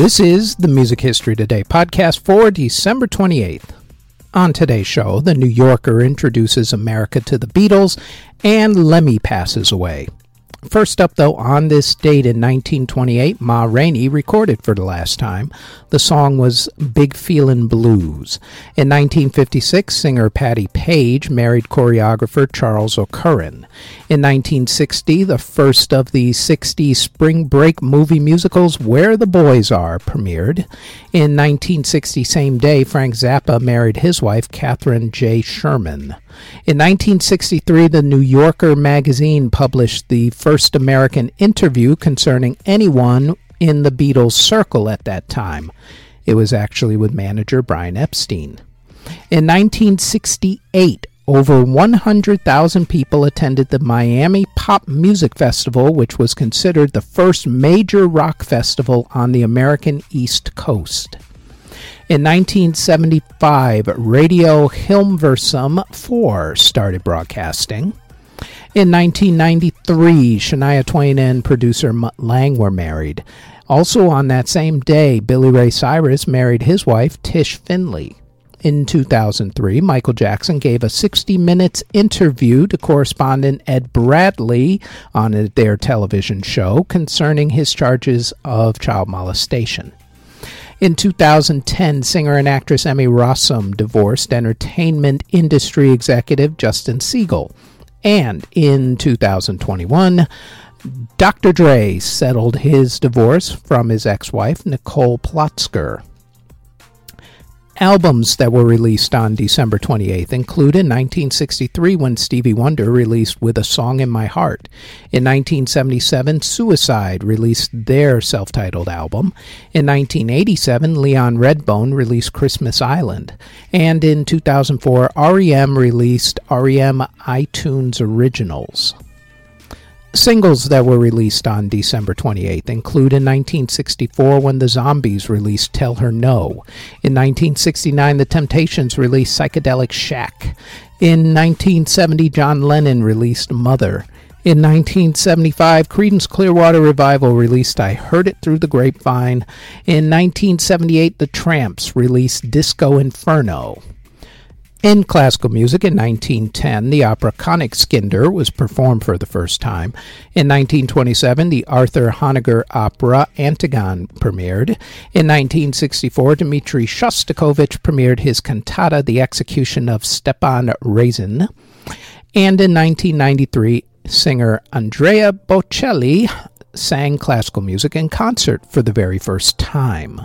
This is the Music History Today podcast for December 28th. On today's show, The New Yorker introduces America to the Beatles and Lemmy passes away. First up, though, on this date in 1928, Ma Rainey recorded for the last time. The song was Big Feelin' Blues. In 1956, singer Patti Page married choreographer Charles O'Curran. In 1960, the first of the 60 spring break movie musicals, Where the Boys Are, premiered. In 1960, same day, Frank Zappa married his wife, Catherine J. Sherman. In 1963, the New Yorker magazine published the first American interview concerning anyone in the Beatles' circle at that time. It was actually with manager Brian Epstein. In 1968, over 100,000 people attended the Miami Pop Music Festival, which was considered the first major rock festival on the American East Coast. In 1975, Radio Hilversum 4 started broadcasting. In 1993, Shania Twain and producer Mutt Lange were married. Also on that same day, Billy Ray Cyrus married his wife, Tish Finley. In 2003, Michael Jackson gave a 60 minutes interview to correspondent Ed Bradley on their television show concerning his charges of child molestation. In 2010, singer and actress Emmy Rossum divorced entertainment industry executive Justin Siegel. And in 2021, Dr. Dre settled his divorce from his ex wife, Nicole Plotzker. Albums that were released on December 28th include in 1963 when Stevie Wonder released With a Song in My Heart. In 1977, Suicide released their self titled album. In 1987, Leon Redbone released Christmas Island. And in 2004, REM released REM iTunes Originals. Singles that were released on December 28th include in 1964 when the Zombies released Tell Her No. In 1969, the Temptations released Psychedelic Shack. In 1970, John Lennon released Mother. In 1975, Creedence Clearwater Revival released I Heard It Through the Grapevine. In 1978, The Trammps released Disco Inferno. In classical music in 1910, the opera Königskinder was performed for the first time. In 1927, the Arthur Honegger opera Antigone premiered. In 1964, Dmitri Shostakovich premiered his cantata The Execution of Stepan Razin. And in 1993, singer Andrea Bocelli sang classical music in concert for the very first time.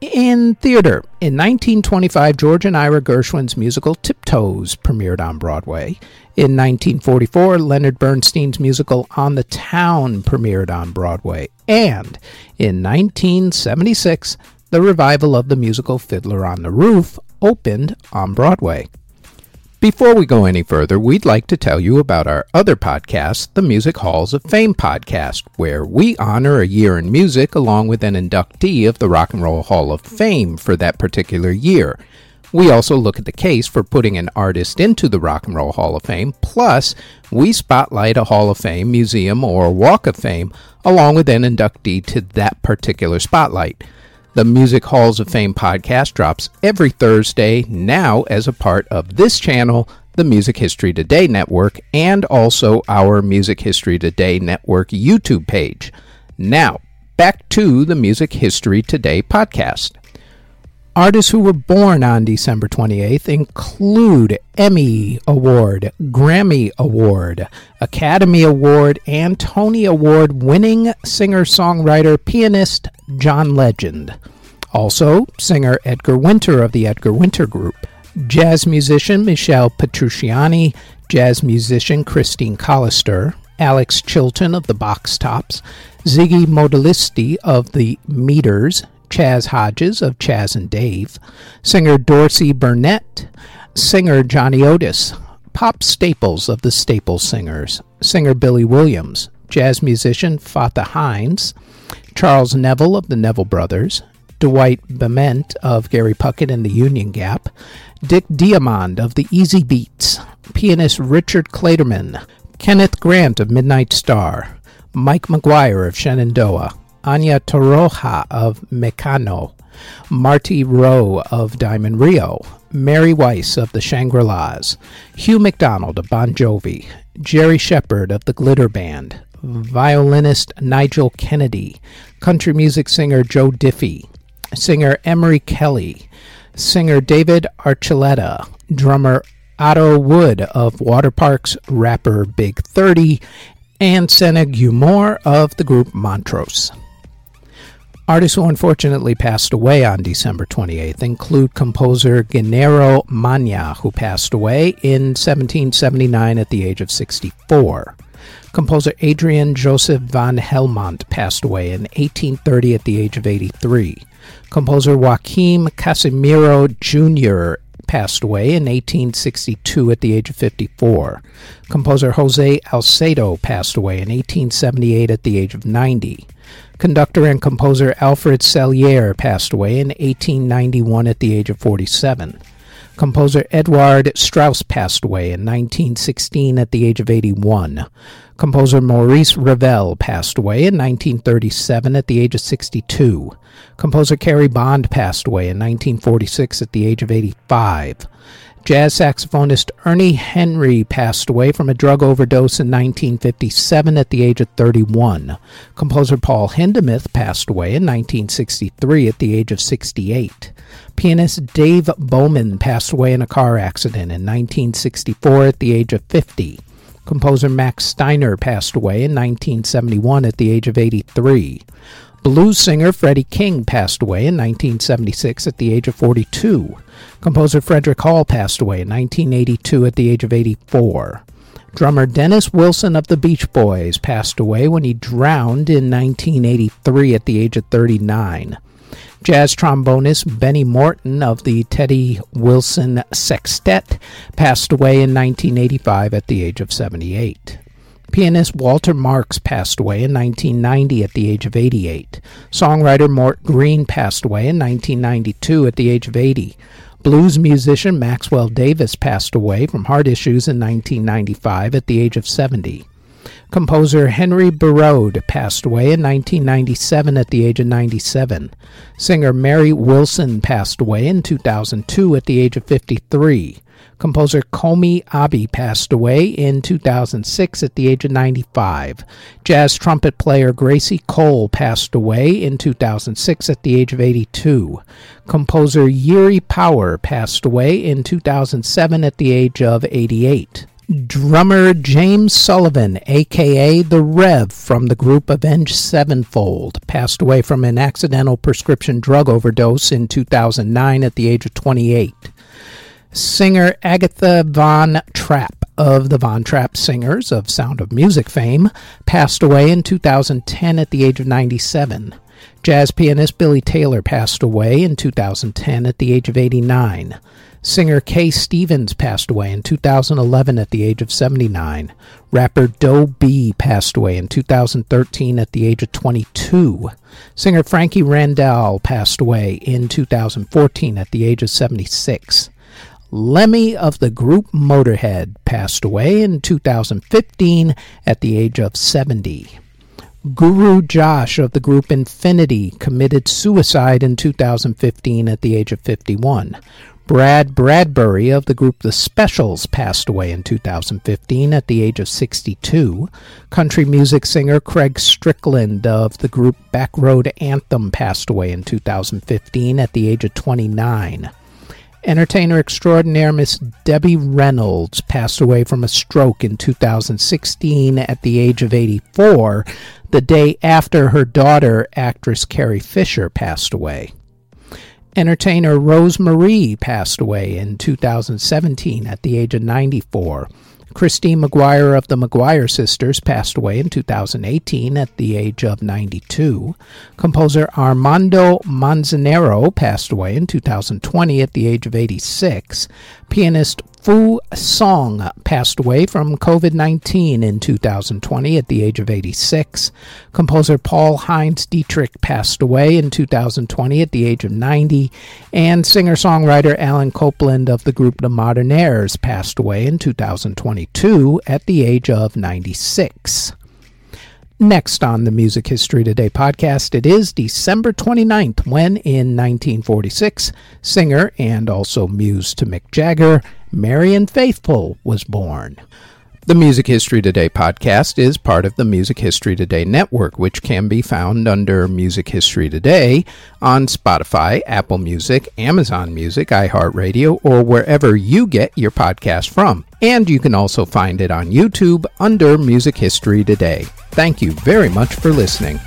In theater, in 1925, George and Ira Gershwin's musical Tiptoes premiered on Broadway. In 1944, Leonard Bernstein's musical On the Town premiered on Broadway. And in 1976, the revival of the musical Fiddler on the Roof opened on Broadway. Before we go any further, we'd like to tell you about our other podcast, the Music Halls of Fame podcast, where we honor a year in music along with an inductee of the Rock and Roll Hall of Fame for that particular year. We also look at the case for putting an artist into the Rock and Roll Hall of Fame, plus, we spotlight a Hall of Fame, museum, or Walk of Fame along with an inductee to that particular spotlight. The Music Halls of Fame podcast drops every Thursday now as a part of this channel, the Music History Today Network, and also our Music History Today Network YouTube page. Now, back to the Music History Today podcast. Artists who were born on December 28th include Emmy Award, Grammy Award, Academy Award, and Tony Award winning singer songwriter pianist John Legend. Also, singer Edgar Winter of the Edgar Winter Group, jazz musician Michel Petrucciani, jazz musician Christine Collister, Alex Chilton of the Box Tops, Ziggy Modeliste of the Meters, Chas Hodges of Chas and Dave, singer Dorsey Burnette, singer Johnny Otis, pop staples of the Staples Singers, singer Billy Williams, jazz musician Fatha Hines, Charles Neville of the Neville Brothers, Dwight Bement of Gary Puckett and the Union Gap, Dick Diamonde of the Easybeats, pianist Richard Clayderman, Kenneth Grant of Midnight Star, Mike McGuire of Shenandoah, Anya Torroja of Mecano, Marty Roe of Diamond Rio, Mary Weiss of the Shangri-Las, Hugh McDonald of Bon Jovi, Gerry Shephard of the Glitter Band, violinist Nigel Kennedy, country music singer Joe Diffie, singer Emory Kelly, singer David Archuleta, drummer Otto Wood of Waterparks, rapper Big 30, and Senna Gilmour of the group Montrose. Artists who unfortunately passed away on December 28th include composer Gennaro Manna, who passed away in 1779 at the age of 64. Composer Adrian Joseph van Helmont passed away in 1830 at the age of 83. Composer Joaquim Casimiro Jr passed away in 1862 at the age of 54. Composer Jose Alcedo passed away in 1878 at the age of 90. Conductor and composer Alfred Cellier passed away in 1891 at the age of 47. Composer Edward Strauss passed away in 1916 at the age of 81. Composer Maurice Ravel passed away in 1937 at the age of 62. Composer Carrie Bond passed away in 1946 at the age of 85. Jazz saxophonist Ernie Henry passed away from a drug overdose in 1957 at the age of 31. Composer Paul Hindemith passed away in 1963 at the age of 68. Pianist Dave Bowman passed away in a car accident in 1964 at the age of 50. Composer Max Steiner passed away in 1971 at the age of 83. Blues singer Freddie King passed away in 1976 at the age of 42. Composer Frederick Hall passed away in 1982 at the age of 84. Drummer Dennis Wilson of the Beach Boys passed away when he drowned in 1983 at the age of 39. Jazz trombonist Benny Morton of the Teddy Wilson Sextet passed away in 1985 at the age of 78. Pianist Walter Marks passed away in 1990 at the age of 88. Songwriter Mort Greene passed away in 1992 at the age of 80. Blues musician Maxwell Davis passed away from heart issues in 1995 at the age of 70. Composer Henry Barraud passed away in 1997 at the age of 97. Singer Mary Wilson passed away in 2002 at the age of 53. Composer Komi Abe passed away in 2006 at the age of 95. Jazz trumpet player Gracie Cole passed away in 2006 at the age of 82. Composer Yuri Power passed away in 2007 at the age of 88. Drummer James Sullivan, aka The Rev from the group Avenged Sevenfold, passed away from an accidental prescription drug overdose in 2009 at the age of 28. Singer Agatha Von Trapp of the Von Trapp Singers of Sound of Music fame passed away in 2010 at the age of 97. Jazz pianist Billy Taylor passed away in 2010 at the age of 89. Singer Kay Stevens passed away in 2011 at the age of 79. Rapper Doe B passed away in 2013 at the age of 22. Singer Frankie Randall passed away in 2014 at the age of 76. Lemmy of the group Motorhead passed away in 2015 at the age of 70. Guru Josh of the group Infinity committed suicide in 2015 at the age of 51. Brad Bradbury of the group The Specials passed away in 2015 at the age of 62. Country music singer Craig Strickland of the group Backroad Anthem passed away in 2015 at the age of 29. Entertainer extraordinaire Miss Debbie Reynolds passed away from a stroke in 2016 at the age of 84, the day after her daughter, actress Carrie Fisher, passed away. Entertainer Rose Marie passed away in 2017 at the age of 94. Christine McGuire of the McGuire sisters passed away in 2018 at the age of 92. Composer Armando Manzanero passed away in 2020 at the age of 86. Pianist Fu Song passed away from COVID 19 in 2020 at the age of 86. Composer Paul Heinz Dittrich passed away in 2020 at the age of 90. And singer songwriter Alan Copeland of the group The Modernaires passed away in 2022 at the age of 96. Next on the Music History Today podcast, it is December 29th when, in 1946, singer and also muse to Mick Jagger, Marianne Faithfull was born. The Music History Today podcast is part of the Music History Today network, which can be found under Music History Today on Spotify, Apple Music, Amazon Music, iHeartRadio, or wherever you get your podcast from. And you can also find it on YouTube under Music History Today. Thank you very much for listening.